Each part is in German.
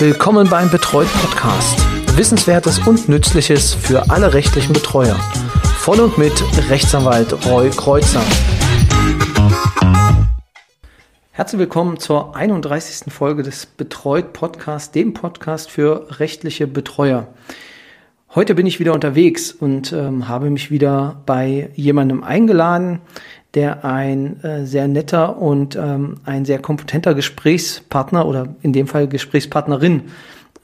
Willkommen beim Betreut Podcast. Wissenswertes und Nützliches für alle rechtlichen Betreuer. Von und mit Rechtsanwalt Roy Kreuzer. Herzlich willkommen zur 31. Folge des Betreut Podcasts, dem Podcast für rechtliche Betreuer. Heute bin ich wieder unterwegs und ähm, habe mich wieder bei jemandem eingeladen, der ein äh, sehr netter und ähm, ein sehr kompetenter Gesprächspartner oder in dem Fall Gesprächspartnerin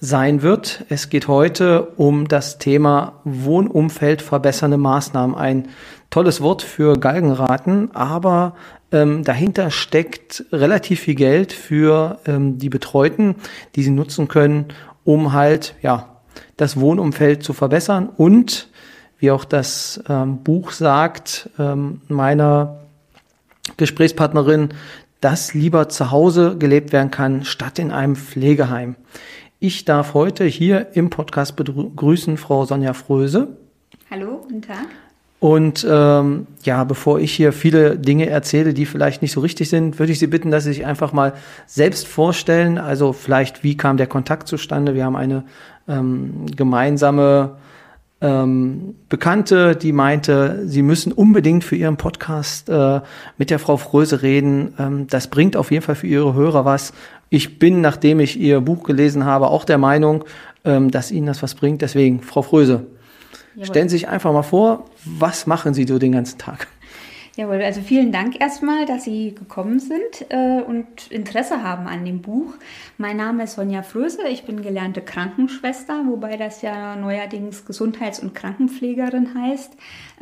sein wird. Es geht heute um das Thema Wohnumfeld verbessernde Maßnahmen. Ein tolles Wort für Galgenraten, aber ähm, dahinter steckt relativ viel Geld für ähm, die Betreuten, die sie nutzen können, um halt ja das Wohnumfeld zu verbessern und wie auch das ähm, Buch sagt, ähm, meiner Gesprächspartnerin, dass lieber zu Hause gelebt werden kann, statt in einem Pflegeheim. Ich darf heute hier im Podcast begrüßen Frau Sonja Fröse. Hallo, guten Tag. Und ähm, ja, bevor ich hier viele Dinge erzähle, die vielleicht nicht so richtig sind, würde ich Sie bitten, dass Sie sich einfach mal selbst vorstellen. Also vielleicht, wie kam der Kontakt zustande? Wir haben eine ähm, gemeinsame ähm, Bekannte, die meinte, sie müssen unbedingt für ihren Podcast äh, mit der Frau Fröse reden. Ähm, das bringt auf jeden Fall für ihre Hörer was. Ich bin, nachdem ich ihr Buch gelesen habe, auch der Meinung, ähm, dass Ihnen das was bringt. Deswegen, Frau Fröse, Jawohl. stellen Sie sich einfach mal vor, was machen Sie so den ganzen Tag? Jawohl, also vielen Dank erstmal, dass Sie gekommen sind äh, und Interesse haben an dem Buch. Mein Name ist Sonja Fröse, ich bin gelernte Krankenschwester, wobei das ja neuerdings Gesundheits- und Krankenpflegerin heißt.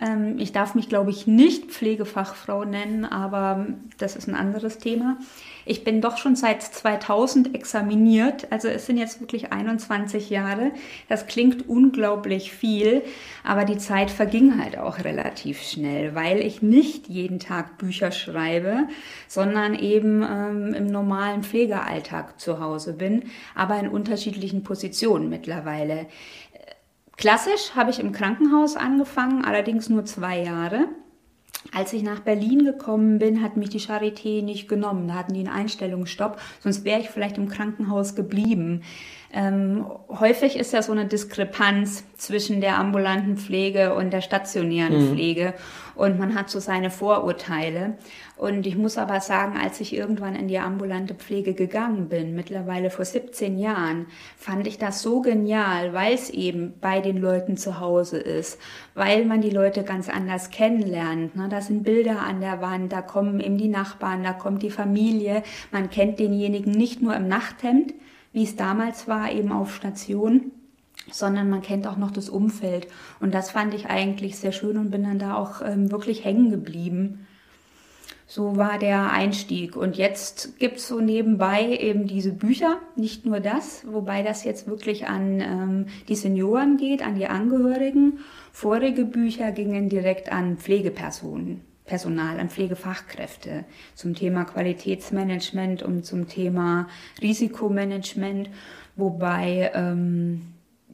Ähm, ich darf mich, glaube ich, nicht Pflegefachfrau nennen, aber das ist ein anderes Thema. Ich bin doch schon seit 2000 examiniert, also es sind jetzt wirklich 21 Jahre. Das klingt unglaublich viel, aber die Zeit verging halt auch relativ schnell, weil ich nicht jeden Tag Bücher schreibe, sondern eben ähm, im normalen Pflegealltag zu Hause bin, aber in unterschiedlichen Positionen mittlerweile. Klassisch habe ich im Krankenhaus angefangen, allerdings nur zwei Jahre. Als ich nach Berlin gekommen bin, hat mich die Charité nicht genommen. Da hatten die einen Einstellungsstopp, sonst wäre ich vielleicht im Krankenhaus geblieben. Ähm, häufig ist ja so eine Diskrepanz zwischen der ambulanten Pflege und der stationären mhm. Pflege und man hat so seine Vorurteile. Und ich muss aber sagen, als ich irgendwann in die ambulante Pflege gegangen bin, mittlerweile vor 17 Jahren, fand ich das so genial, weil es eben bei den Leuten zu Hause ist, weil man die Leute ganz anders kennenlernt. Ne? Da sind Bilder an der Wand, da kommen eben die Nachbarn, da kommt die Familie. Man kennt denjenigen nicht nur im Nachthemd, wie es damals war, eben auf Station, sondern man kennt auch noch das Umfeld. Und das fand ich eigentlich sehr schön und bin dann da auch ähm, wirklich hängen geblieben. So war der Einstieg. Und jetzt gibt's so nebenbei eben diese Bücher, nicht nur das, wobei das jetzt wirklich an ähm, die Senioren geht, an die Angehörigen. Vorige Bücher gingen direkt an Pflegepersonen. Personal, an Pflegefachkräfte zum Thema Qualitätsmanagement und zum Thema Risikomanagement, wobei ähm,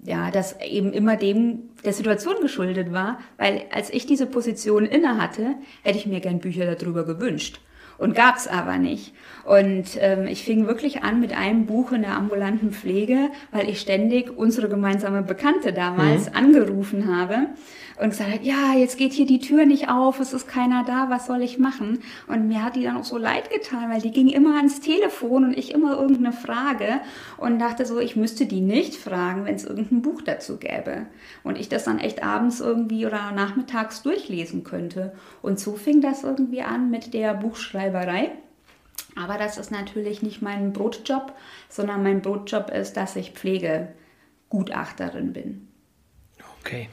ja, das eben immer dem der Situation geschuldet war, weil als ich diese Position inne hatte, hätte ich mir gern Bücher darüber gewünscht und gab's aber nicht. Und ähm, ich fing wirklich an mit einem Buch in der ambulanten Pflege, weil ich ständig unsere gemeinsame Bekannte damals mhm. angerufen habe und gesagt hat, ja, jetzt geht hier die Tür nicht auf, es ist keiner da, was soll ich machen? Und mir hat die dann auch so leid getan, weil die ging immer ans Telefon und ich immer irgendeine Frage und dachte so, ich müsste die nicht fragen, wenn es irgendein Buch dazu gäbe. Und ich das dann echt abends irgendwie oder nachmittags durchlesen könnte. Und so fing das irgendwie an mit der Buchschreiberei. Aber das ist natürlich nicht mein Brotjob, sondern mein Brotjob ist, dass ich Pflegegutachterin bin. Okay.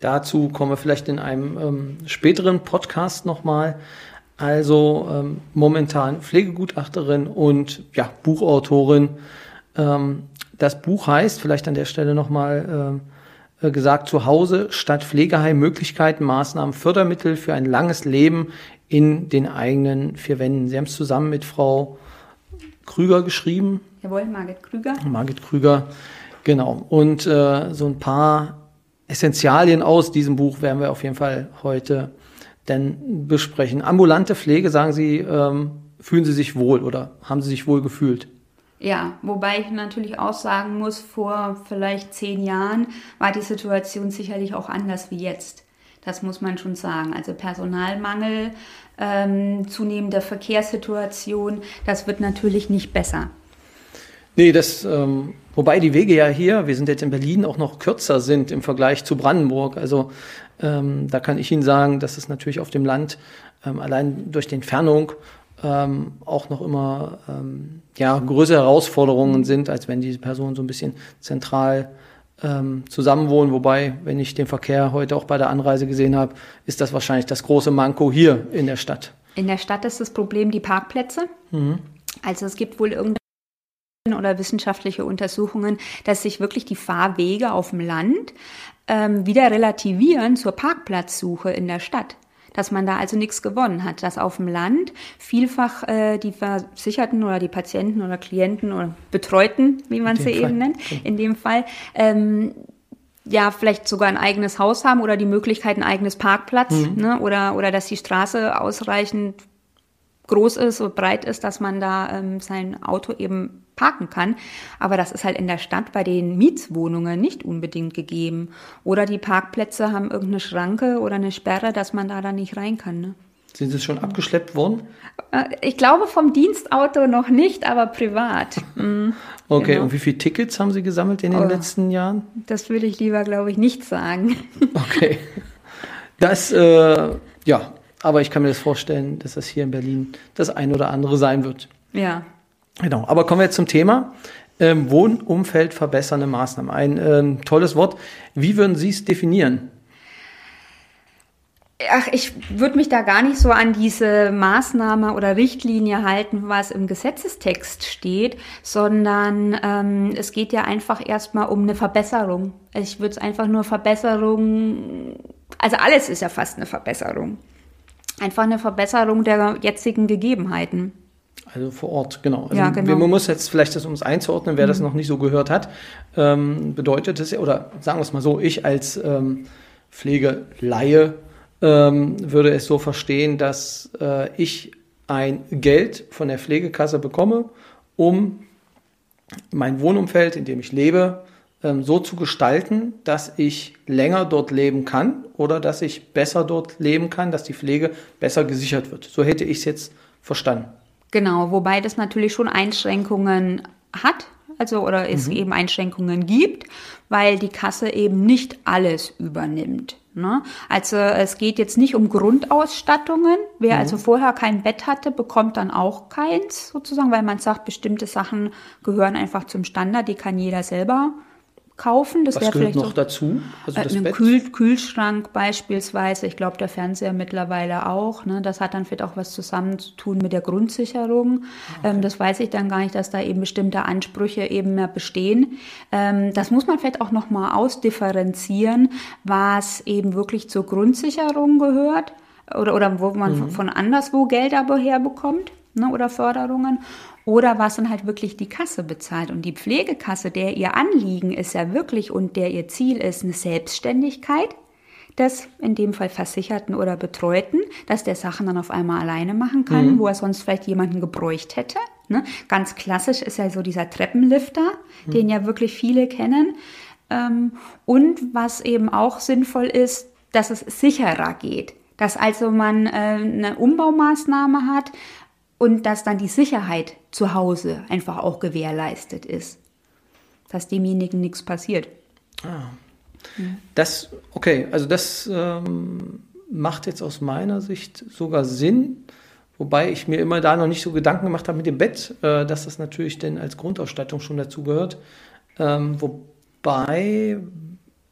Dazu kommen wir vielleicht in einem ähm, späteren Podcast nochmal. Also ähm, momentan Pflegegutachterin und ja, Buchautorin. Ähm, das Buch heißt, vielleicht an der Stelle nochmal äh, äh, gesagt, zu Hause statt Pflegeheim Möglichkeiten, Maßnahmen, Fördermittel für ein langes Leben in den eigenen vier Wänden. Sie haben es zusammen mit Frau Krüger geschrieben. Jawohl, Margit Krüger. Margit Krüger, genau. Und äh, so ein paar Essentialien aus diesem Buch werden wir auf jeden Fall heute denn besprechen. Ambulante Pflege, sagen Sie, ähm, fühlen Sie sich wohl oder haben Sie sich wohl gefühlt? Ja, wobei ich natürlich auch sagen muss, vor vielleicht zehn Jahren war die Situation sicherlich auch anders wie jetzt. Das muss man schon sagen. Also Personalmangel, ähm, zunehmende Verkehrssituation, das wird natürlich nicht besser. Nee, das, ähm, wobei die Wege ja hier, wir sind jetzt in Berlin, auch noch kürzer sind im Vergleich zu Brandenburg. Also ähm, da kann ich Ihnen sagen, dass es natürlich auf dem Land ähm, allein durch die Entfernung ähm, auch noch immer ähm, ja, größere Herausforderungen sind, als wenn diese Personen so ein bisschen zentral ähm, zusammenwohnen. Wobei, wenn ich den Verkehr heute auch bei der Anreise gesehen habe, ist das wahrscheinlich das große Manko hier in der Stadt. In der Stadt ist das Problem die Parkplätze. Mhm. Also es gibt wohl irgendeine oder wissenschaftliche Untersuchungen, dass sich wirklich die Fahrwege auf dem Land ähm, wieder relativieren zur Parkplatzsuche in der Stadt. Dass man da also nichts gewonnen hat, dass auf dem Land vielfach äh, die Versicherten oder die Patienten oder Klienten oder Betreuten, wie man sie eben nennt, in dem Fall, ähm, ja, vielleicht sogar ein eigenes Haus haben oder die Möglichkeit, ein eigenes Parkplatz, mhm. ne, oder, oder dass die Straße ausreichend groß ist und breit ist, dass man da ähm, sein Auto eben parken kann. Aber das ist halt in der Stadt bei den Mietswohnungen nicht unbedingt gegeben. Oder die Parkplätze haben irgendeine Schranke oder eine Sperre, dass man da dann nicht rein kann. Ne? Sind Sie schon abgeschleppt worden? Äh, ich glaube vom Dienstauto noch nicht, aber privat. Mhm, okay, genau. und wie viele Tickets haben Sie gesammelt in den oh, letzten Jahren? Das will ich lieber, glaube ich, nicht sagen. Okay. Das, äh, ja, aber ich kann mir das vorstellen, dass das hier in Berlin das ein oder andere sein wird. Ja. Genau. Aber kommen wir jetzt zum Thema. Ähm, Wohnumfeld verbessernde Maßnahmen. Ein ähm, tolles Wort. Wie würden Sie es definieren? Ach, ich würde mich da gar nicht so an diese Maßnahme oder Richtlinie halten, was im Gesetzestext steht, sondern ähm, es geht ja einfach erstmal um eine Verbesserung. Ich würde es einfach nur Verbesserung, also alles ist ja fast eine Verbesserung. Einfach eine Verbesserung der jetzigen Gegebenheiten. Also vor Ort, genau. Also ja, genau. Man muss jetzt vielleicht, das, um es einzuordnen, wer mhm. das noch nicht so gehört hat, ähm, bedeutet es, oder sagen wir es mal so, ich als ähm, Pflegelaie ähm, würde es so verstehen, dass äh, ich ein Geld von der Pflegekasse bekomme, um mein Wohnumfeld, in dem ich lebe, ähm, so zu gestalten, dass ich länger dort leben kann oder dass ich besser dort leben kann, dass die Pflege besser gesichert wird. So hätte ich es jetzt verstanden. Genau, wobei das natürlich schon Einschränkungen hat, also oder es mhm. eben Einschränkungen gibt, weil die Kasse eben nicht alles übernimmt. Ne? Also es geht jetzt nicht um Grundausstattungen. Wer mhm. also vorher kein Bett hatte, bekommt dann auch keins sozusagen, weil man sagt, bestimmte Sachen gehören einfach zum Standard, die kann jeder selber kaufen. Das wäre vielleicht noch so, dazu? Also äh, ein Kühl Kühlschrank beispielsweise. Ich glaube, der Fernseher mittlerweile auch. Ne? Das hat dann vielleicht auch was zusammen zu tun mit der Grundsicherung. Okay. Ähm, das weiß ich dann gar nicht, dass da eben bestimmte Ansprüche eben mehr bestehen. Ähm, das muss man vielleicht auch noch mal ausdifferenzieren, was eben wirklich zur Grundsicherung gehört oder, oder wo man mhm. von anderswo Geld aber herbekommt ne, oder Förderungen oder was dann halt wirklich die Kasse bezahlt. Und die Pflegekasse, der ihr Anliegen ist ja wirklich und der ihr Ziel ist eine Selbstständigkeit des in dem Fall Versicherten oder Betreuten, dass der Sachen dann auf einmal alleine machen kann, mhm. wo er sonst vielleicht jemanden gebräucht hätte. Ne? Ganz klassisch ist ja so dieser Treppenlifter, mhm. den ja wirklich viele kennen. Ähm, und was eben auch sinnvoll ist, dass es sicherer geht. Dass also man äh, eine Umbaumaßnahme hat, und dass dann die Sicherheit zu Hause einfach auch gewährleistet ist, dass demjenigen nichts passiert. Ah. Das, okay, also das ähm, macht jetzt aus meiner Sicht sogar Sinn, wobei ich mir immer da noch nicht so Gedanken gemacht habe mit dem Bett, äh, dass das natürlich denn als Grundausstattung schon dazu gehört. Ähm, wobei,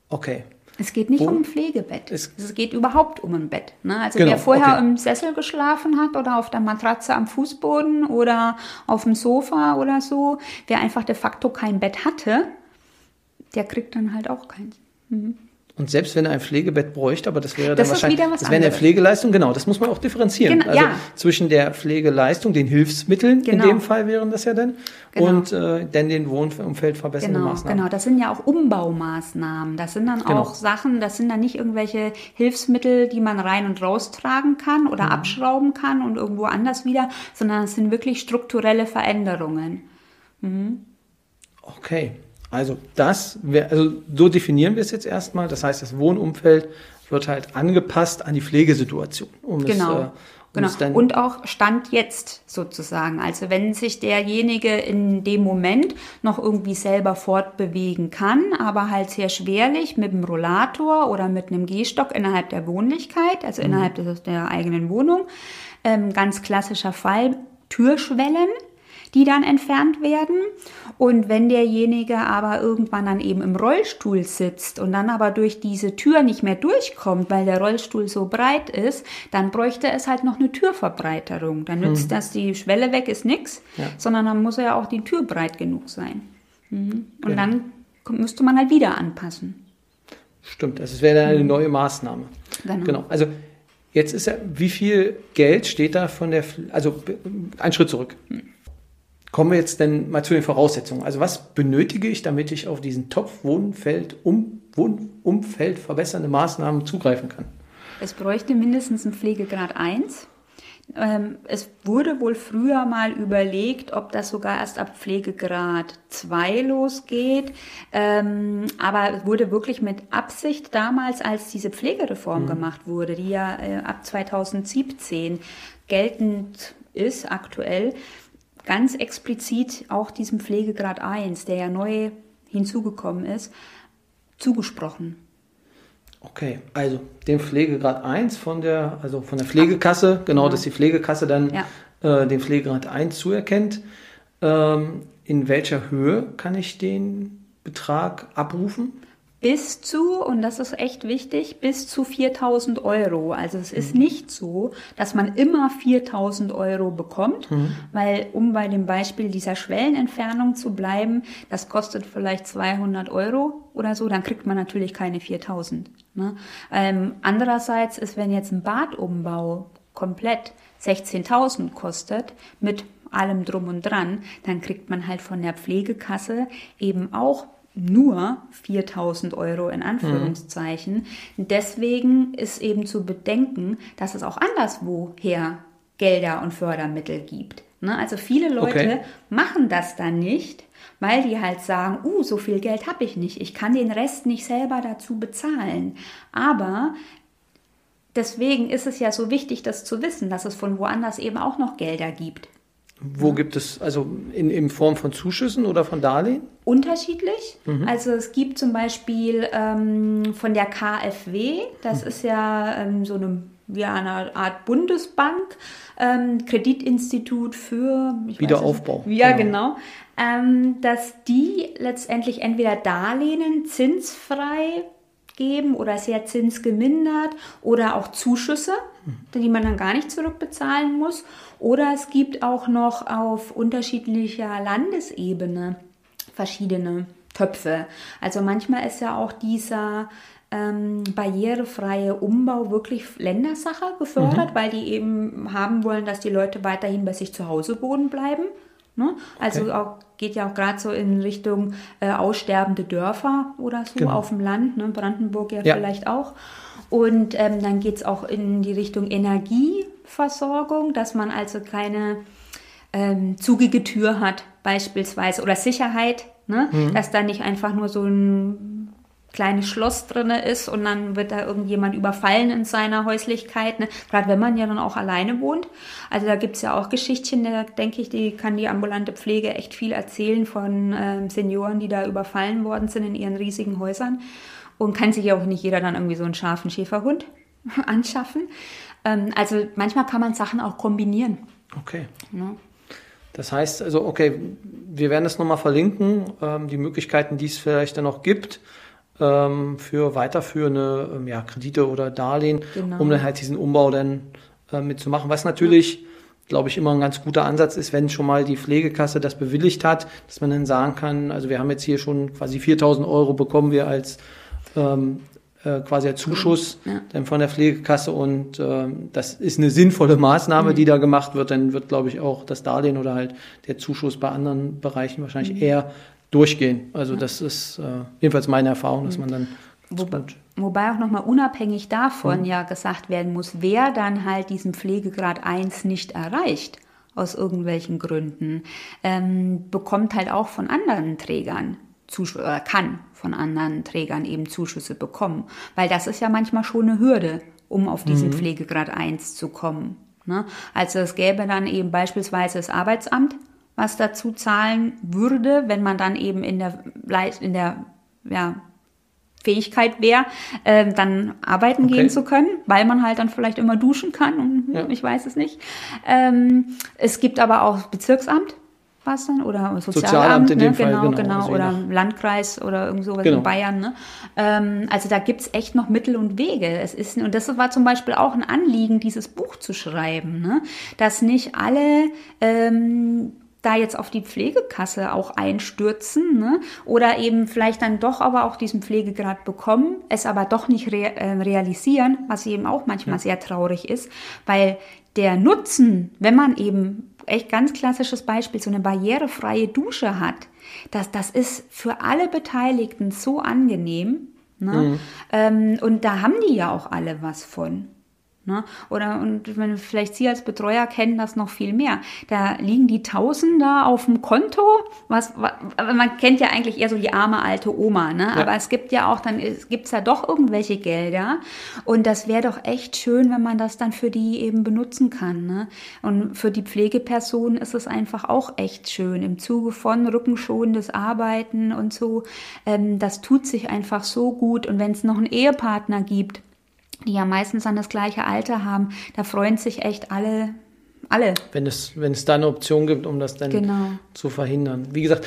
okay, es geht nicht Wo? um ein Pflegebett. Es, es, geht überhaupt um ein Bett. Ne? Also genau, wer vorher okay. im Sessel geschlafen hat oder auf der Matratze am Fußboden oder auf dem Sofa oder so, wer einfach de facto kein Bett hatte, der kriegt dann halt auch keins. Mhm. Und selbst wenn er ein Pflegebett bräuchte, aber das wäre dann das wahrscheinlich, das wäre eine Pflegeleistung, genau, das muss man auch differenzieren. Genau, also ja. zwischen der Pflegeleistung, den Hilfsmitteln, genau. in dem Fall wären das ja dann, genau. und äh, dann den Wohnumfeld verbessernde genau, Maßnahmen. Genau, das sind ja auch Umbaumaßnahmen. Das sind dann genau. auch Sachen, das sind dann nicht irgendwelche Hilfsmittel, die man rein und raus tragen kann oder mhm. abschrauben kann und irgendwo anders wieder, sondern es sind wirklich strukturelle Veränderungen. Mhm. Okay, also das wäre, also so definieren wir es jetzt erstmal. Das heißt, das Wohnumfeld wird halt angepasst an die Pflegesituation. Um genau. Es, äh, Genau. Und auch Stand jetzt sozusagen. Also wenn sich derjenige in dem Moment noch irgendwie selber fortbewegen kann, aber halt sehr schwerlich mit dem Rollator oder mit einem Gehstock innerhalb der Wohnlichkeit, also mhm. innerhalb der eigenen Wohnung, ähm, ganz klassischer Fall, Türschwellen die dann entfernt werden. Und wenn derjenige aber irgendwann dann eben im Rollstuhl sitzt und dann aber durch diese Tür nicht mehr durchkommt, weil der Rollstuhl so breit ist, dann bräuchte es halt noch eine Türverbreiterung. Dann nützt mhm. das die Schwelle weg, ist nichts, ja. sondern dann muss ja auch die Tür breit genug sein. Mhm. Und genau. dann müsste man halt wieder anpassen. Stimmt, das wäre dann eine mhm. neue Maßnahme. Genau. genau. Also jetzt ist ja, wie viel Geld steht da von der, also ein Schritt zurück. Kommen wir jetzt denn mal zu den Voraussetzungen. Also was benötige ich, damit ich auf diesen Topf-Wohnfeld, um, Wohnumfeld verbessernde Maßnahmen zugreifen kann? Es bräuchte mindestens einen Pflegegrad 1. Ähm, es wurde wohl früher mal überlegt, ob das sogar erst ab Pflegegrad 2 losgeht. Ähm, aber es wurde wirklich mit Absicht damals, als diese Pflegereform mhm. gemacht wurde, die ja äh, ab 2017 geltend ist aktuell, ganz explizit auch diesem Pflegegrad 1, der ja neu hinzugekommen ist, zugesprochen. Okay, also den Pflegegrad 1 von der, also von der Pflegekasse, genau, genau. dass die Pflegekasse dann ja. äh, den Pflegegrad 1 zuerkennt. Ähm, in welcher Höhe kann ich den Betrag abrufen? Bis zu, und das ist echt wichtig, bis zu 4000 Euro. Also es ist mhm. nicht so, dass man immer 4000 Euro bekommt, mhm. weil um bei dem Beispiel dieser Schwellenentfernung zu bleiben, das kostet vielleicht 200 Euro oder so, dann kriegt man natürlich keine 4000. Ne? Ähm, andererseits ist, wenn jetzt ein Badumbau komplett 16.000 kostet, mit allem drum und dran, dann kriegt man halt von der Pflegekasse eben auch nur 4000 Euro in Anführungszeichen. Mhm. Deswegen ist eben zu bedenken, dass es auch anderswoher Gelder und Fördermittel gibt. Ne? Also viele Leute okay. machen das dann nicht, weil die halt sagen, uh, so viel Geld habe ich nicht, ich kann den Rest nicht selber dazu bezahlen. Aber deswegen ist es ja so wichtig, das zu wissen, dass es von woanders eben auch noch Gelder gibt. Wo gibt es, also in, in Form von Zuschüssen oder von Darlehen? Unterschiedlich. Mhm. Also es gibt zum Beispiel ähm, von der KfW, das mhm. ist ja ähm, so eine, ja, eine Art Bundesbank, ähm, Kreditinstitut für Wiederaufbau. Ja, genau. genau ähm, dass die letztendlich entweder Darlehen zinsfrei geben oder sehr zinsgemindert oder auch Zuschüsse, mhm. die man dann gar nicht zurückbezahlen muss. Oder es gibt auch noch auf unterschiedlicher Landesebene verschiedene Töpfe. Also manchmal ist ja auch dieser ähm, barrierefreie Umbau wirklich Ländersache gefördert, mhm. weil die eben haben wollen, dass die Leute weiterhin bei sich zu Hause wohnen bleiben. Ne? Also okay. auch, geht ja auch gerade so in Richtung äh, aussterbende Dörfer oder so genau. auf dem Land, ne? Brandenburg ja, ja. vielleicht auch. Und ähm, dann geht es auch in die Richtung Energieversorgung, dass man also keine ähm, zugige Tür hat, beispielsweise, oder Sicherheit, ne? Mhm. dass da nicht einfach nur so ein kleines Schloss drin ist und dann wird da irgendjemand überfallen in seiner Häuslichkeit. Ne? Gerade wenn man ja dann auch alleine wohnt. Also da gibt es ja auch Geschichtchen, da denke ich, die kann die ambulante Pflege echt viel erzählen von ähm, Senioren, die da überfallen worden sind in ihren riesigen Häusern. Und kann sich ja auch nicht jeder dann irgendwie so einen scharfen Schäferhund anschaffen. Ähm, also manchmal kann man Sachen auch kombinieren. Okay. Ja. Das heißt also, okay, wir werden das nochmal verlinken, ähm, die Möglichkeiten, die es vielleicht dann noch gibt ähm, für weiterführende ähm, ja, Kredite oder Darlehen, genau. um dann halt diesen Umbau dann äh, mitzumachen. Was natürlich, ja. glaube ich, immer ein ganz guter Ansatz ist, wenn schon mal die Pflegekasse das bewilligt hat, dass man dann sagen kann, also wir haben jetzt hier schon quasi 4000 Euro bekommen wir als ähm, äh, quasi als Zuschuss ja. dann von der Pflegekasse und äh, das ist eine sinnvolle Maßnahme, mhm. die da gemacht wird, dann wird, glaube ich, auch das Darlehen oder halt der Zuschuss bei anderen Bereichen wahrscheinlich mhm. eher durchgehen. Also ja. das ist äh, jedenfalls meine Erfahrung, dass mhm. man dann Wo, Wobei auch nochmal unabhängig davon mhm. ja gesagt werden muss, wer dann halt diesen Pflegegrad 1 nicht erreicht aus irgendwelchen Gründen, ähm, bekommt halt auch von anderen Trägern Zuschüsse, oder kann von anderen Trägern eben Zuschüsse bekommen. Weil das ist ja manchmal schon eine Hürde, um auf diesen mhm. Pflegegrad 1 zu kommen. Ne? Also es gäbe dann eben beispielsweise das Arbeitsamt, was dazu zahlen würde, wenn man dann eben in der, in der ja, Fähigkeit wäre, äh, dann arbeiten okay. gehen zu können, weil man halt dann vielleicht immer duschen kann und ja. ich weiß es nicht. Ähm, es gibt aber auch Bezirksamt, was dann oder Sozialamt, Sozialamt ne? Fall, genau, genau, genau. Also oder Landkreis oder irgend sowas genau. in Bayern. Ne? Ähm, also da gibt es echt noch Mittel und Wege. Es ist und das war zum Beispiel auch ein Anliegen, dieses Buch zu schreiben, ne? dass nicht alle ähm, da jetzt auf die Pflegekasse auch einstürzen ne? oder eben vielleicht dann doch aber auch diesen Pflegegrad bekommen, es aber doch nicht re äh, realisieren, was eben auch manchmal ja. sehr traurig ist, weil der Nutzen, wenn man eben echt ganz klassisches Beispiel, so eine barrierefreie Dusche hat, das, das ist für alle Beteiligten so angenehm. Ne? Mhm. Ähm, und da haben die ja auch alle was von. Ne? Oder und wenn vielleicht Sie als Betreuer kennen das noch viel mehr. Da liegen die Tausender auf dem Konto. Was, was man kennt ja eigentlich eher so die arme alte Oma, ne? Ja. Aber es gibt ja auch dann gibt's ja doch irgendwelche Gelder und das wäre doch echt schön, wenn man das dann für die eben benutzen kann. Ne? Und für die Pflegepersonen ist es einfach auch echt schön im Zuge von rückenschonendes Arbeiten und so. Ähm, das tut sich einfach so gut und wenn es noch einen Ehepartner gibt die ja meistens dann das gleiche Alter haben, da freuen sich echt alle. Alle. Wenn es, wenn es da eine Option gibt, um das dann genau. zu verhindern. Wie gesagt,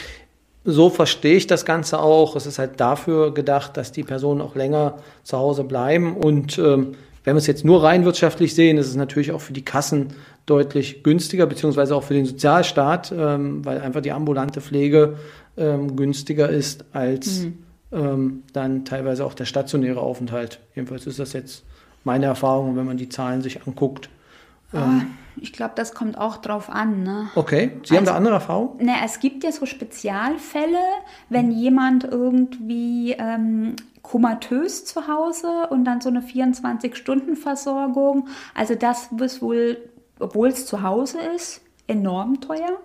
so verstehe ich das Ganze auch. Es ist halt dafür gedacht, dass die Personen auch länger zu Hause bleiben. Und ähm, wenn wir es jetzt nur rein wirtschaftlich sehen, ist es natürlich auch für die Kassen deutlich günstiger, beziehungsweise auch für den Sozialstaat, ähm, weil einfach die ambulante Pflege ähm, günstiger ist als mhm ähm, dann teilweise auch der stationäre Aufenthalt. Jedenfalls ist das jetzt meine Erfahrung, wenn man die Zahlen sich anguckt. Ähm, oh, ich glaube, das kommt auch drauf an. Ne? Okay, Sie also, haben da andere Erfahrungen? Ne, es gibt ja so Spezialfälle, wenn jemand irgendwie ähm, komatös zu Hause und dann so eine 24-Stunden-Versorgung. Also das ist wohl, obwohl es zu Hause ist, enorm teuer.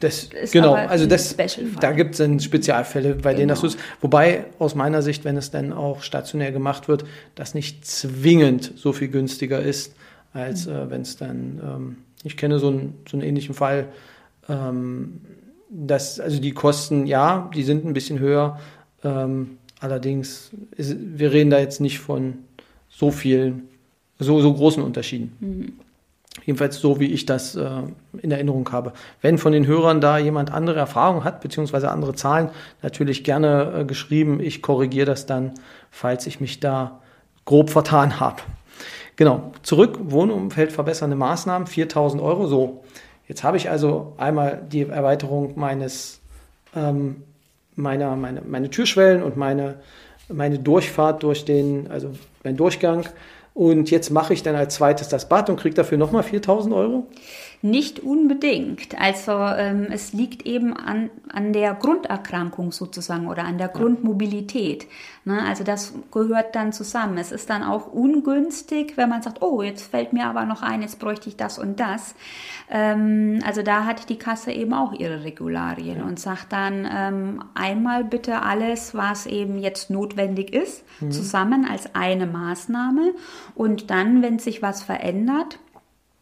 Das, genau, also das, da gibt es dann Spezialfälle, bei genau. denen das so ist. Wobei aus meiner Sicht, wenn es dann auch stationär gemacht wird, das nicht zwingend so viel günstiger ist, als mhm. äh, wenn es dann, ähm, ich kenne so, ein, so einen ähnlichen Fall, ähm, dass, also die Kosten, ja, die sind ein bisschen höher, ähm, allerdings, ist, wir reden da jetzt nicht von so vielen, so, so großen Unterschieden. Mhm. Jedenfalls so, wie ich das äh, in Erinnerung habe. Wenn von den Hörern da jemand andere Erfahrungen hat, beziehungsweise andere Zahlen, natürlich gerne äh, geschrieben. Ich korrigiere das dann, falls ich mich da grob vertan habe. Genau, zurück, Wohnumfeld verbessernde Maßnahmen, 4000 Euro. So, jetzt habe ich also einmal die Erweiterung meines, ähm, meiner, meine, meine Türschwellen und meine, meine Durchfahrt durch den, also mein Durchgang und jetzt mache ich dann als zweites das Bad und kriege dafür nochmal 4000 Euro? Nicht unbedingt. Also ähm, es liegt eben an, an der Grunderkrankung sozusagen oder an der Grundmobilität. Ne? Also das gehört dann zusammen. Es ist dann auch ungünstig, wenn man sagt, oh, jetzt fällt mir aber noch ein, jetzt bräuchte ich das und das. Ähm, also da hat die Kasse eben auch ihre Regularien ja. und sagt dann ähm, einmal bitte alles, was eben jetzt notwendig ist, mhm. zusammen als eine Maßnahme. Und dann, wenn sich was verändert,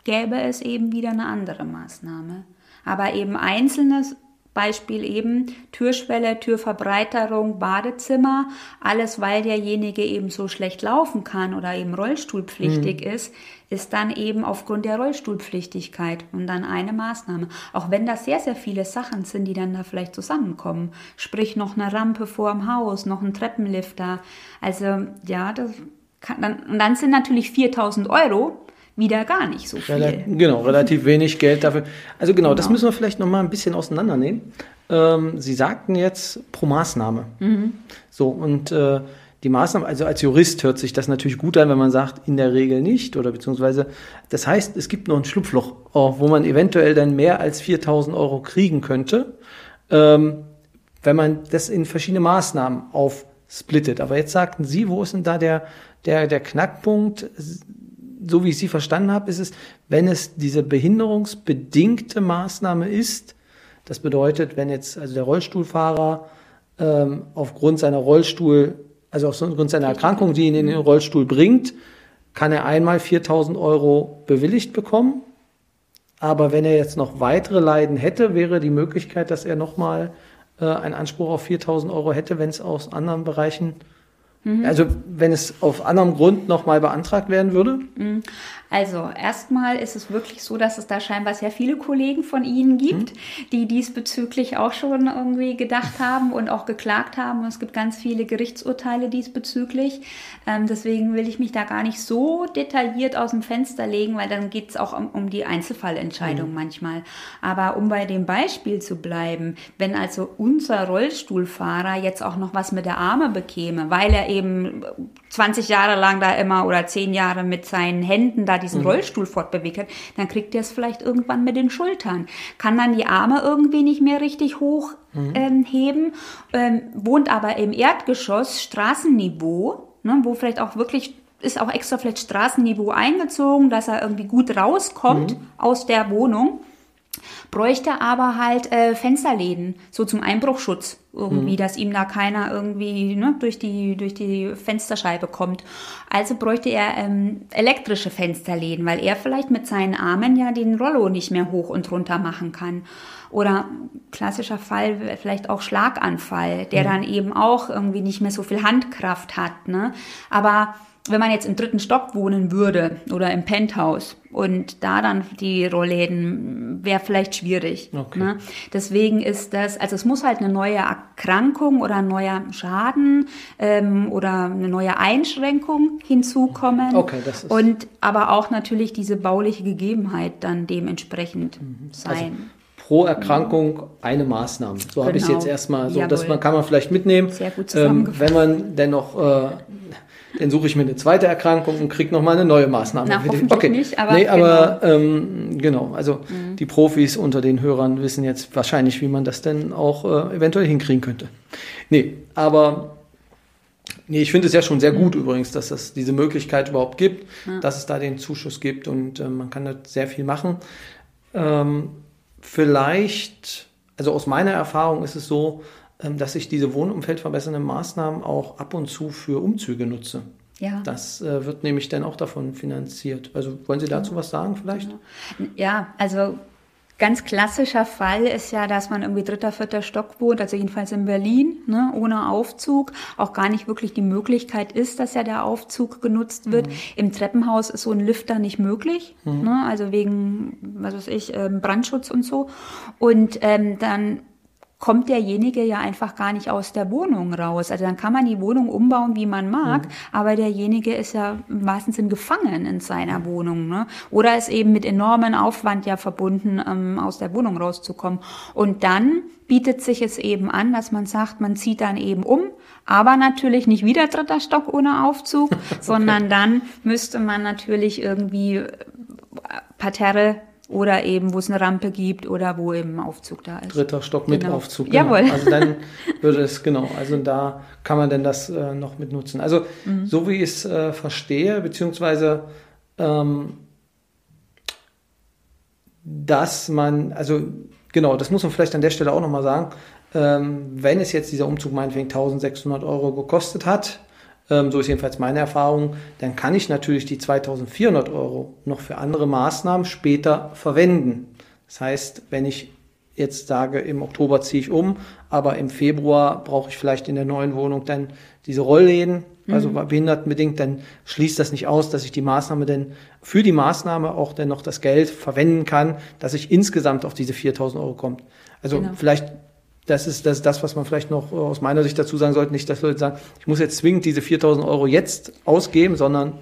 gäbe es eben wieder eine andere Maßnahme. Aber eben einzelnes Beispiel eben Türschwelle, Türverbreiterung, Badezimmer, alles weil derjenige eben so schlecht laufen kann oder eben rollstuhlpflichtig mhm. ist, ist dann eben aufgrund der Rollstuhlpflichtigkeit und dann eine Maßnahme. Auch wenn das sehr, sehr viele Sachen sind, die dann da vielleicht zusammenkommen. Sprich noch eine Rampe vor dem Haus, noch ein Treppenlifter. Also ja, das kann dann, und dann sind natürlich 4000 Euro wieder gar nicht so viel. Rel genau, relativ wenig Geld dafür. Also genau, genau. das müssen wir vielleicht noch mal ein bisschen auseinandernehmen. Ähm, Sie sagten jetzt pro Maßnahme. Mhm. So, und äh, die Maßnahme, also als Jurist hört sich das natürlich gut an, wenn man sagt, in der Regel nicht oder beziehungsweise, das heißt, es gibt noch ein Schlupfloch, wo man eventuell dann mehr als 4000 Euro kriegen könnte, ähm, wenn man das in verschiedene Maßnahmen aufsplittet. Aber jetzt sagten Sie, wo ist denn da der, der, der Knackpunkt? So wie ich Sie verstanden habe, ist es, wenn es diese behinderungsbedingte Maßnahme ist, das bedeutet, wenn jetzt also der Rollstuhlfahrer ähm, aufgrund seiner Rollstuhl, also aufgrund seiner Erkrankung, die ihn in den Rollstuhl bringt, kann er einmal 4000 Euro bewilligt bekommen. Aber wenn er jetzt noch weitere Leiden hätte, wäre die Möglichkeit, dass er nochmal äh, einen Anspruch auf 4000 Euro hätte, wenn es aus anderen Bereichen Mhm. Also wenn es auf anderem Grund nochmal beantragt werden würde? Also erstmal ist es wirklich so, dass es da scheinbar sehr viele Kollegen von Ihnen gibt, mhm. die diesbezüglich auch schon irgendwie gedacht haben und auch geklagt haben. Und es gibt ganz viele Gerichtsurteile diesbezüglich. Ähm, deswegen will ich mich da gar nicht so detailliert aus dem Fenster legen, weil dann geht es auch um, um, die Einzelfallentscheidung mhm. manchmal. Aber um bei dem Beispiel zu bleiben, wenn also unser Rollstuhlfahrer jetzt auch noch was mit der Arme bekäme, weil er eben 20 Jahre lang da immer oder 10 Jahre mit seinen Händen da diesen mhm. Rollstuhl fortbewegt hat, dann kriegt er es vielleicht irgendwann mit den Schultern. Kann dann die Arme irgendwie nicht mehr richtig hoch mhm. ähm, heben, ähm, wohnt aber im Erdgeschoss Straßenniveau, ne, wo vielleicht auch wirklich ist auch extra vielleicht Straßenniveau eingezogen, dass er irgendwie gut rauskommt mhm. aus der Wohnung bräuchte aber halt äh, Fensterläden, so zum Einbruchschutz irgendwie, mhm. dass ihm da keiner irgendwie ne, durch, die, durch die Fensterscheibe kommt. Also bräuchte er ähm, elektrische Fensterläden, weil er vielleicht mit seinen Armen ja den Rollo nicht mehr hoch und runter machen kann. Oder klassischer Fall vielleicht auch Schlaganfall, der mhm. dann eben auch irgendwie nicht mehr so viel Handkraft hat. Ne? Aber wenn man jetzt im dritten Stock wohnen würde oder im Penthouse und da dann die Rollläden wäre vielleicht schwierig. Okay. Ne? Deswegen ist das, also es muss halt eine neue Erkrankung oder ein neuer Schaden ähm, oder eine neue Einschränkung hinzukommen. Okay, das ist und aber auch natürlich diese bauliche Gegebenheit dann dementsprechend mhm. sein. Also pro Erkrankung eine Maßnahme. So genau. habe ich es jetzt erstmal. So, das man, kann man vielleicht mitnehmen. Sehr gut zusammengefasst. Ähm, wenn man dennoch äh, dann suche ich mir eine zweite Erkrankung und kriege nochmal eine neue Maßnahme. Na, hoffentlich okay. nicht, aber, nee, aber genau. Ähm, genau. Also mhm. die Profis unter den Hörern wissen jetzt wahrscheinlich, wie man das denn auch äh, eventuell hinkriegen könnte. Nee, aber nee, ich finde es ja schon sehr gut mhm. übrigens, dass es diese Möglichkeit überhaupt gibt, ja. dass es da den Zuschuss gibt und äh, man kann da sehr viel machen. Ähm, vielleicht, also aus meiner Erfahrung ist es so, dass ich diese wohnumfeldverbessernden Maßnahmen auch ab und zu für Umzüge nutze. Ja. Das äh, wird nämlich dann auch davon finanziert. Also wollen Sie dazu was sagen vielleicht? Ja, also ganz klassischer Fall ist ja, dass man irgendwie dritter, vierter Stock wohnt, also jedenfalls in Berlin, ne, ohne Aufzug, auch gar nicht wirklich die Möglichkeit ist, dass ja der Aufzug genutzt wird. Mhm. Im Treppenhaus ist so ein Lifter nicht möglich, mhm. ne, also wegen, was weiß ich, ähm, Brandschutz und so. Und ähm, dann kommt derjenige ja einfach gar nicht aus der Wohnung raus. Also dann kann man die Wohnung umbauen, wie man mag, mhm. aber derjenige ist ja im wahrsten Sinn gefangen in seiner Wohnung. Ne? Oder ist eben mit enormen Aufwand ja verbunden, ähm, aus der Wohnung rauszukommen. Und dann bietet sich es eben an, dass man sagt, man zieht dann eben um, aber natürlich nicht wieder dritter Stock ohne Aufzug, okay. sondern dann müsste man natürlich irgendwie äh, Parterre oder eben, wo es eine Rampe gibt oder wo eben ein Aufzug da ist. Dritter Stock mit genau. Aufzug. Genau. Jawohl. Also dann würde es, genau, also da kann man denn das äh, noch mit nutzen. Also mhm. so wie ich es äh, verstehe, beziehungsweise ähm, dass man, also genau, das muss man vielleicht an der Stelle auch nochmal sagen, ähm, wenn es jetzt dieser Umzug meinetwegen 1600 Euro gekostet hat, so ist jedenfalls meine Erfahrung, dann kann ich natürlich die 2400 Euro noch für andere Maßnahmen später verwenden. Das heißt, wenn ich jetzt sage, im Oktober ziehe ich um, aber im Februar brauche ich vielleicht in der neuen Wohnung dann diese Rollläden, also mhm. behindertenbedingt, dann schließt das nicht aus, dass ich die Maßnahme denn für die Maßnahme auch dann noch das Geld verwenden kann, dass ich insgesamt auf diese 4000 Euro kommt. Also genau. vielleicht das ist, das das, was man vielleicht noch aus meiner Sicht dazu sagen sollte. Nicht, dass Leute sagen, ich muss jetzt zwingend diese 4000 Euro jetzt ausgeben, sondern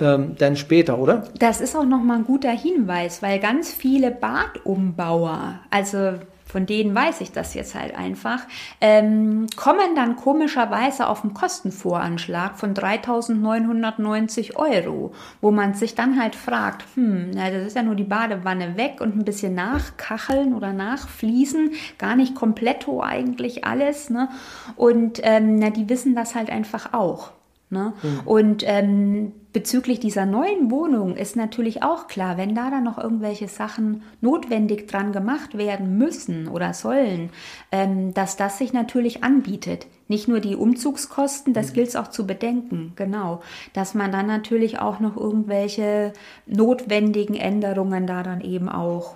ähm, dann später, oder? Das ist auch nochmal ein guter Hinweis, weil ganz viele Badumbauer, also von denen weiß ich das jetzt halt einfach, ähm, kommen dann komischerweise auf einen Kostenvoranschlag von 3.990 Euro, wo man sich dann halt fragt, hm, na, das ist ja nur die Badewanne weg und ein bisschen nachkacheln oder nachfließen, gar nicht kompletto eigentlich alles, ne? Und ähm, na, die wissen das halt einfach auch. Ne? Mhm. Und ähm, bezüglich dieser neuen Wohnung ist natürlich auch klar, wenn da dann noch irgendwelche Sachen notwendig dran gemacht werden müssen oder sollen, ähm, dass das sich natürlich anbietet. Nicht nur die Umzugskosten, das mhm. gilt es auch zu bedenken, genau. Dass man dann natürlich auch noch irgendwelche notwendigen Änderungen da dann eben auch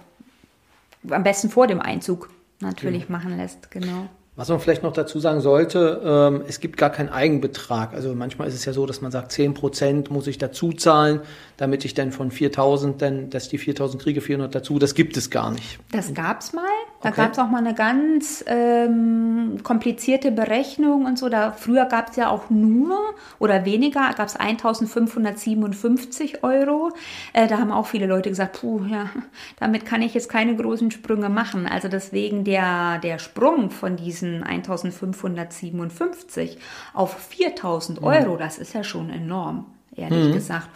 am besten vor dem Einzug natürlich genau. machen lässt, genau. Was man vielleicht noch dazu sagen sollte, ähm, es gibt gar keinen Eigenbetrag. Also manchmal ist es ja so, dass man sagt, 10 Prozent muss ich dazu zahlen, damit ich dann von 4000, dann, dass die 4000 kriege, 400 dazu. Das gibt es gar nicht. Das gab es mal. Da okay. gab es auch mal eine ganz ähm, komplizierte Berechnung und so. Da, früher gab es ja auch nur oder weniger, gab es 1557 Euro. Äh, da haben auch viele Leute gesagt, puh, ja, damit kann ich jetzt keine großen Sprünge machen. Also deswegen der, der Sprung von diesen 1557 auf 4000 Euro, ja. das ist ja schon enorm ehrlich mhm. gesagt.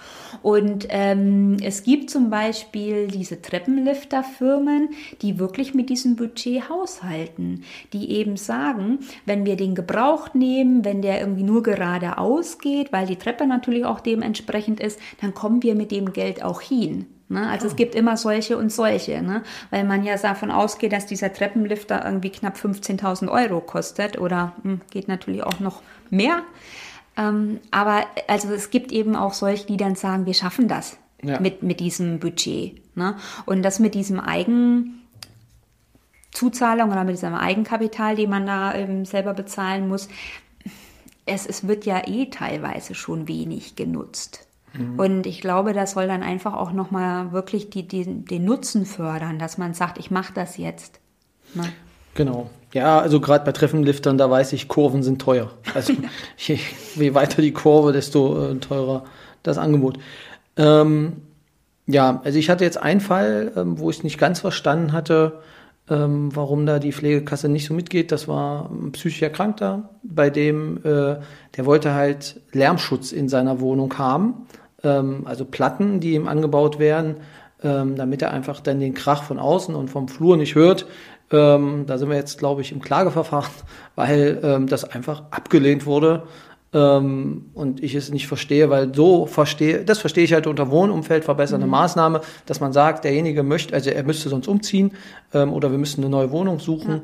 Und ähm, es gibt zum Beispiel diese Treppenlifterfirmen, die wirklich mit diesem Budget haushalten, die eben sagen, wenn wir den Gebraucht nehmen, wenn der irgendwie nur geradeaus geht, weil die Treppe natürlich auch dementsprechend ist, dann kommen wir mit dem Geld auch hin. Ne? Also oh. es gibt immer solche und solche, ne? weil man ja davon ausgeht, dass dieser Treppenlifter irgendwie knapp 15.000 Euro kostet oder hm, geht natürlich auch noch mehr. Ähm, aber also es gibt eben auch solche, die dann sagen, wir schaffen das ja. mit, mit diesem Budget. Ne? Und das mit diesem Eigenzuzahlung oder mit diesem Eigenkapital, die man da ähm, selber bezahlen muss, es, es wird ja eh teilweise schon wenig genutzt. Mhm. Und ich glaube, das soll dann einfach auch nochmal wirklich die, die, den Nutzen fördern, dass man sagt, ich mache das jetzt. Ne? Genau. Ja, also gerade bei Treffenliftern, da weiß ich, Kurven sind teuer. Also je, je weiter die Kurve, desto äh, teurer das Angebot. Ähm, ja, also ich hatte jetzt einen Fall, ähm, wo ich es nicht ganz verstanden hatte, ähm, warum da die Pflegekasse nicht so mitgeht. Das war ein psychisch Erkrankter, bei dem äh, der wollte halt Lärmschutz in seiner Wohnung haben, ähm, also Platten, die ihm angebaut werden, ähm, damit er einfach dann den Krach von außen und vom Flur nicht hört. Ähm, da sind wir jetzt, glaube ich, im Klageverfahren, weil ähm, das einfach abgelehnt wurde. Ähm, und ich es nicht verstehe, weil so verstehe, das verstehe ich halt unter Wohnumfeld verbessernde mhm. Maßnahme, dass man sagt, derjenige möchte, also er müsste sonst umziehen ähm, oder wir müssen eine neue Wohnung suchen.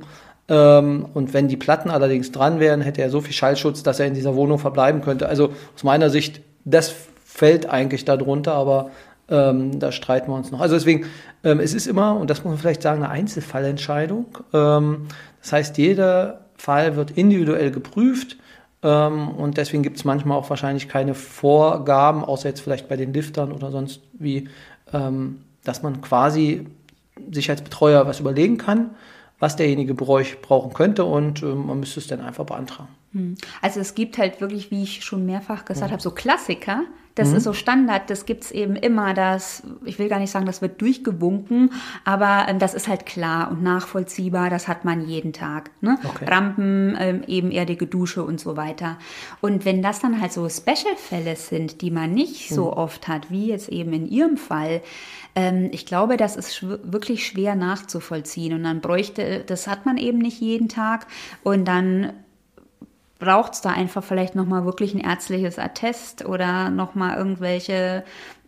Ja. Ähm, und wenn die Platten allerdings dran wären, hätte er so viel Schallschutz, dass er in dieser Wohnung verbleiben könnte. Also aus meiner Sicht, das fällt eigentlich darunter, aber ähm, da streiten wir uns noch. Also deswegen, ähm, es ist immer, und das muss man vielleicht sagen, eine Einzelfallentscheidung. Ähm, das heißt, jeder Fall wird individuell geprüft ähm, und deswegen gibt es manchmal auch wahrscheinlich keine Vorgaben, außer jetzt vielleicht bei den Liftern oder sonst wie, ähm, dass man quasi sich als Betreuer was überlegen kann, was derjenige brauchen könnte und ähm, man müsste es dann einfach beantragen. Hm. Also es gibt halt wirklich, wie ich schon mehrfach gesagt ja. habe, so Klassiker, das mhm. ist so Standard, das gibt es eben immer. Das, ich will gar nicht sagen, das wird durchgewunken, aber ähm, das ist halt klar und nachvollziehbar, das hat man jeden Tag. Ne? Okay. Rampen, ähm, ebenerdige Dusche und so weiter. Und wenn das dann halt so Special-Fälle sind, die man nicht mhm. so oft hat, wie jetzt eben in Ihrem Fall, ähm, ich glaube, das ist schw wirklich schwer nachzuvollziehen. Und dann bräuchte, das hat man eben nicht jeden Tag. Und dann braucht es da einfach vielleicht nochmal wirklich ein ärztliches Attest oder nochmal irgendwelche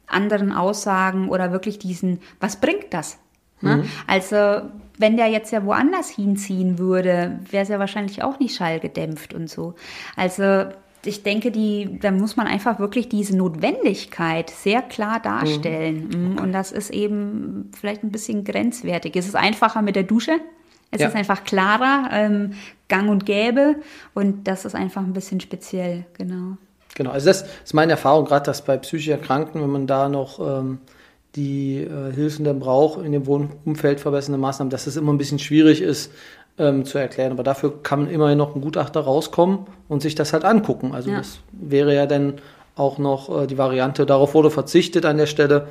anderen Aussagen oder wirklich diesen, was bringt das? Ne? Mhm. Also wenn der jetzt ja woanders hinziehen würde, wäre es ja wahrscheinlich auch nicht schallgedämpft und so. Also ich denke, die, da muss man einfach wirklich diese Notwendigkeit sehr klar darstellen. Mhm. mhm. Und das ist eben vielleicht ein bisschen grenzwertig. Es ist einfacher mit der Dusche, es ja. ist einfach klarer, ähm, gang und gäbe und das ist einfach ein bisschen speziell, genau. Genau, also das ist meine Erfahrung, gerade dass bei psychisch Erkrankten, wenn man da noch ähm, die äh, Hilfen dann braucht in dem Wohnumfeld verbessernde Maßnahmen, dass es immer ein bisschen schwierig ist ähm, zu erklären. Aber dafür kann man immerhin noch ein Gutachter rauskommen und sich das halt angucken. Also ja. das wäre ja dann auch noch äh, die Variante, darauf wurde verzichtet an der Stelle,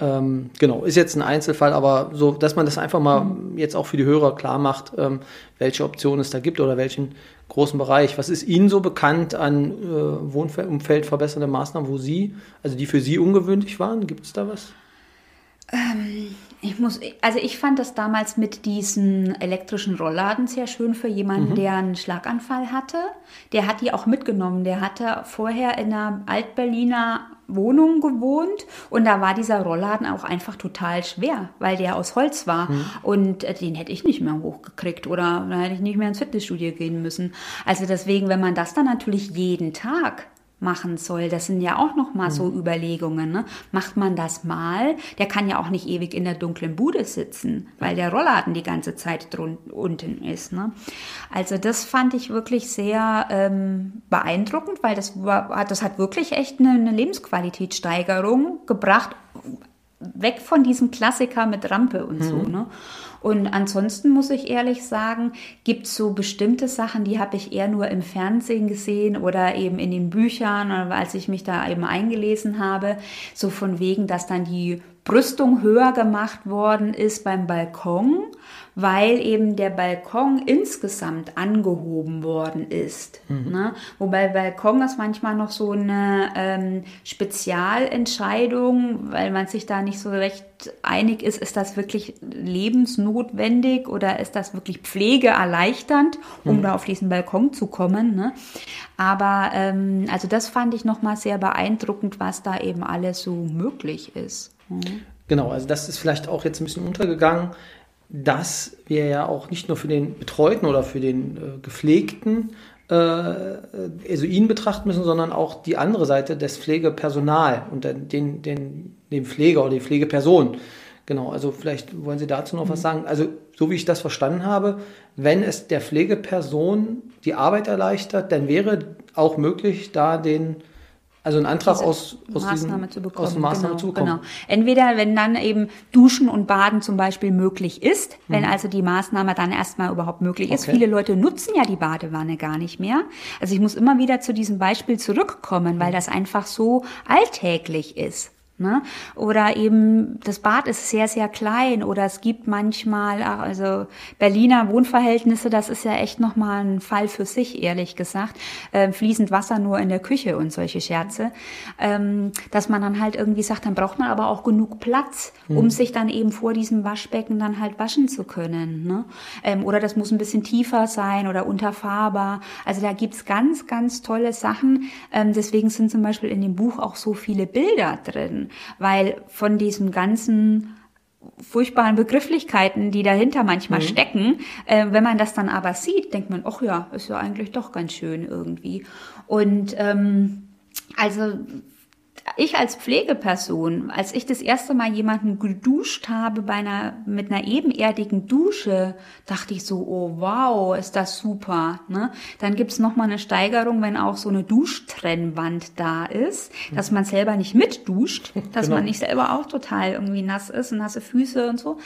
ähm, genau, ist jetzt ein Einzelfall, aber so, dass man das einfach mal mhm. jetzt auch für die Hörer klar macht, ähm, welche Optionen es da gibt oder welchen großen Bereich. Was ist Ihnen so bekannt an äh, Wohnumfeld verbessernde Maßnahmen, wo Sie, also die für Sie ungewöhnlich waren? Gibt es da was? Ähm, ich muss, also ich fand das damals mit diesen elektrischen Rollladen sehr schön für jemanden, mhm. der einen Schlaganfall hatte. Der hat die auch mitgenommen. Der hatte vorher in einer Altberliner Wohnung gewohnt und da war dieser Rollladen auch einfach total schwer, weil der aus Holz war mhm. und äh, den hätte ich nicht mehr hochgekriegt oder da hätte ich nicht mehr ins Fitnessstudio gehen müssen. Also deswegen, wenn man das dann natürlich jeden Tag machen soll. Das sind ja auch noch mal so mhm. Überlegungen. Ne? Macht man das mal? Der kann ja auch nicht ewig in der dunklen Bude sitzen, weil der Rollladen die ganze Zeit unten ist. Ne? Also das fand ich wirklich sehr ähm, beeindruckend, weil das, war, das hat wirklich echt eine, eine Lebensqualitätssteigerung gebracht, weg von diesem Klassiker mit Rampe und mhm. so. Ne? Und ansonsten muss ich ehrlich sagen, gibt es so bestimmte Sachen, die habe ich eher nur im Fernsehen gesehen oder eben in den Büchern, als ich mich da eben eingelesen habe. So von wegen, dass dann die Brüstung höher gemacht worden ist beim Balkon, weil eben der Balkon insgesamt angehoben worden ist. Mhm. Ne? Wobei Balkon ist manchmal noch so eine ähm, Spezialentscheidung, weil man sich da nicht so recht einig ist, ist das wirklich lebensnotwendig oder ist das wirklich pflegeerleichternd, um mhm. da auf diesen Balkon zu kommen. Ne? Aber ähm, also das fand ich nochmal sehr beeindruckend, was da eben alles so möglich ist. Mhm. Genau, also das ist vielleicht auch jetzt ein bisschen untergegangen, dass wir ja auch nicht nur für den Betreuten oder für den äh, Gepflegten äh, also ihn betrachten müssen, sondern auch die andere Seite des Pflegepersonal und den, den, den Pfleger oder die Pflegeperson. Genau, also vielleicht wollen Sie dazu noch mhm. was sagen. Also so wie ich das verstanden habe, wenn es der Pflegeperson die Arbeit erleichtert, dann wäre auch möglich, da den also ein Antrag aus, aus, Maßnahme diesen, zu bekommen. Aus Maßnahme genau, zu bekommen. Genau. Entweder wenn dann eben Duschen und Baden zum Beispiel möglich ist, wenn mhm. also die Maßnahme dann erstmal überhaupt möglich ist. Okay. Viele Leute nutzen ja die Badewanne gar nicht mehr. Also ich muss immer wieder zu diesem Beispiel zurückkommen, weil mhm. das einfach so alltäglich ist. Ne? Oder eben das Bad ist sehr, sehr klein oder es gibt manchmal, also Berliner Wohnverhältnisse, das ist ja echt nochmal ein Fall für sich, ehrlich gesagt. Äh, fließend Wasser nur in der Küche und solche Scherze. Ähm, dass man dann halt irgendwie sagt, dann braucht man aber auch genug Platz, um mhm. sich dann eben vor diesem Waschbecken dann halt waschen zu können. Ne? Ähm, oder das muss ein bisschen tiefer sein oder unterfahrbar. Also da gibt's ganz, ganz tolle Sachen. Ähm, deswegen sind zum Beispiel in dem Buch auch so viele Bilder drin weil von diesem ganzen furchtbaren Begrifflichkeiten, die dahinter manchmal mhm. stecken, äh, wenn man das dann aber sieht, denkt man, ach ja, ist ja eigentlich doch ganz schön irgendwie. Und ähm, also ich als Pflegeperson, als ich das erste Mal jemanden geduscht habe bei einer, mit einer ebenerdigen Dusche, dachte ich so, oh wow, ist das super. Ne? Dann gibt's noch mal eine Steigerung, wenn auch so eine Duschtrennwand da ist, dass man selber nicht mitduscht, dass genau. man nicht selber auch total irgendwie nass ist und nasse Füße und so.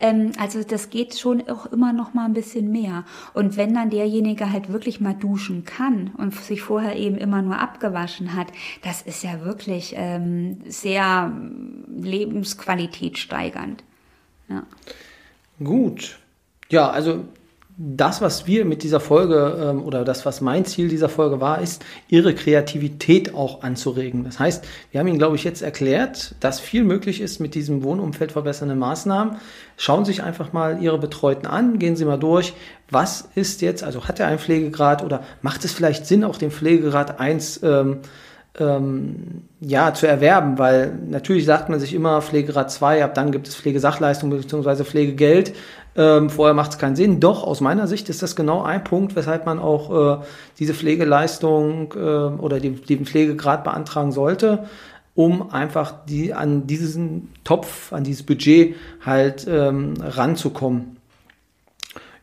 Ähm, also das geht schon auch immer noch mal ein bisschen mehr. Und wenn dann derjenige halt wirklich mal duschen kann und sich vorher eben immer nur abgewaschen hat, das ist ja wirklich wirklich ähm, sehr Lebensqualität steigernd. Ja. Gut. Ja, also das, was wir mit dieser Folge ähm, oder das, was mein Ziel dieser Folge war, ist, ihre Kreativität auch anzuregen. Das heißt, wir haben Ihnen, glaube ich, jetzt erklärt, dass viel möglich ist mit diesem Wohnumfeld verbessernde Maßnahmen. Schauen Sie sich einfach mal Ihre Betreuten an, gehen Sie mal durch, was ist jetzt, also hat er einen Pflegegrad oder macht es vielleicht Sinn, auch den Pflegegrad 1 ähm, ähm, ja, zu erwerben, weil natürlich sagt man sich immer Pflegegrad 2, ab dann gibt es Pflegesachleistung bzw. Pflegegeld. Ähm, vorher macht es keinen Sinn. Doch, aus meiner Sicht ist das genau ein Punkt, weshalb man auch äh, diese Pflegeleistung äh, oder die, den Pflegegrad beantragen sollte, um einfach die, an diesen Topf, an dieses Budget halt ähm, ranzukommen.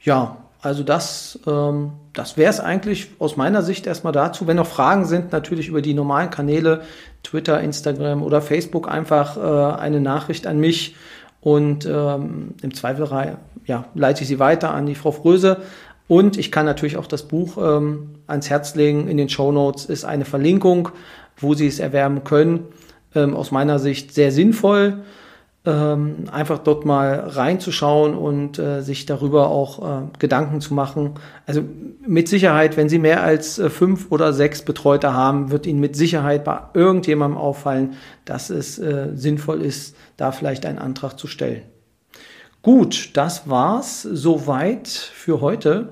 Ja, also das, ähm, das wäre es eigentlich aus meiner Sicht erstmal dazu. Wenn noch Fragen sind, natürlich über die normalen Kanäle, Twitter, Instagram oder Facebook einfach äh, eine Nachricht an mich und ähm, im Zweifel ja, leite ich sie weiter an die Frau Fröse. Und ich kann natürlich auch das Buch ähm, ans Herz legen. In den Show Notes ist eine Verlinkung, wo Sie es erwerben können. Ähm, aus meiner Sicht sehr sinnvoll. Ähm, einfach dort mal reinzuschauen und äh, sich darüber auch äh, Gedanken zu machen. Also mit Sicherheit, wenn Sie mehr als äh, fünf oder sechs Betreute haben, wird Ihnen mit Sicherheit bei irgendjemandem auffallen, dass es äh, sinnvoll ist, da vielleicht einen Antrag zu stellen. Gut, das war's soweit für heute.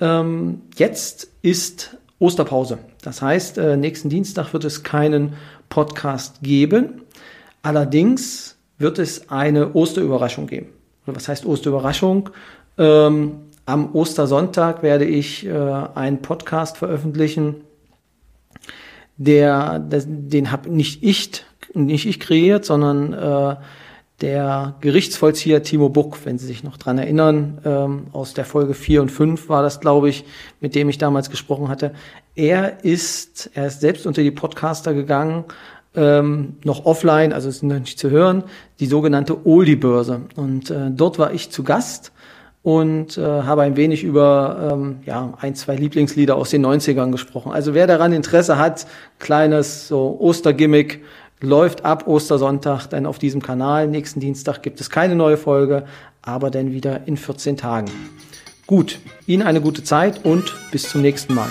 Ähm, jetzt ist Osterpause. Das heißt, äh, nächsten Dienstag wird es keinen Podcast geben. Allerdings wird es eine Osterüberraschung geben. Was heißt Osterüberraschung? Ähm, am Ostersonntag werde ich äh, einen Podcast veröffentlichen, der, das, den habe nicht ich, nicht ich kreiert, sondern äh, der Gerichtsvollzieher Timo Buck, wenn Sie sich noch dran erinnern, ähm, aus der Folge 4 und 5 war das, glaube ich, mit dem ich damals gesprochen hatte. Er ist, er ist selbst unter die Podcaster gegangen, ähm, noch offline, also ist noch nicht zu hören, die sogenannte Oldie-Börse. Und äh, dort war ich zu Gast und äh, habe ein wenig über ähm, ja, ein, zwei Lieblingslieder aus den 90ern gesprochen. Also wer daran Interesse hat, kleines so Ostergimmick, läuft ab Ostersonntag dann auf diesem Kanal. Nächsten Dienstag gibt es keine neue Folge, aber dann wieder in 14 Tagen. Gut, Ihnen eine gute Zeit und bis zum nächsten Mal.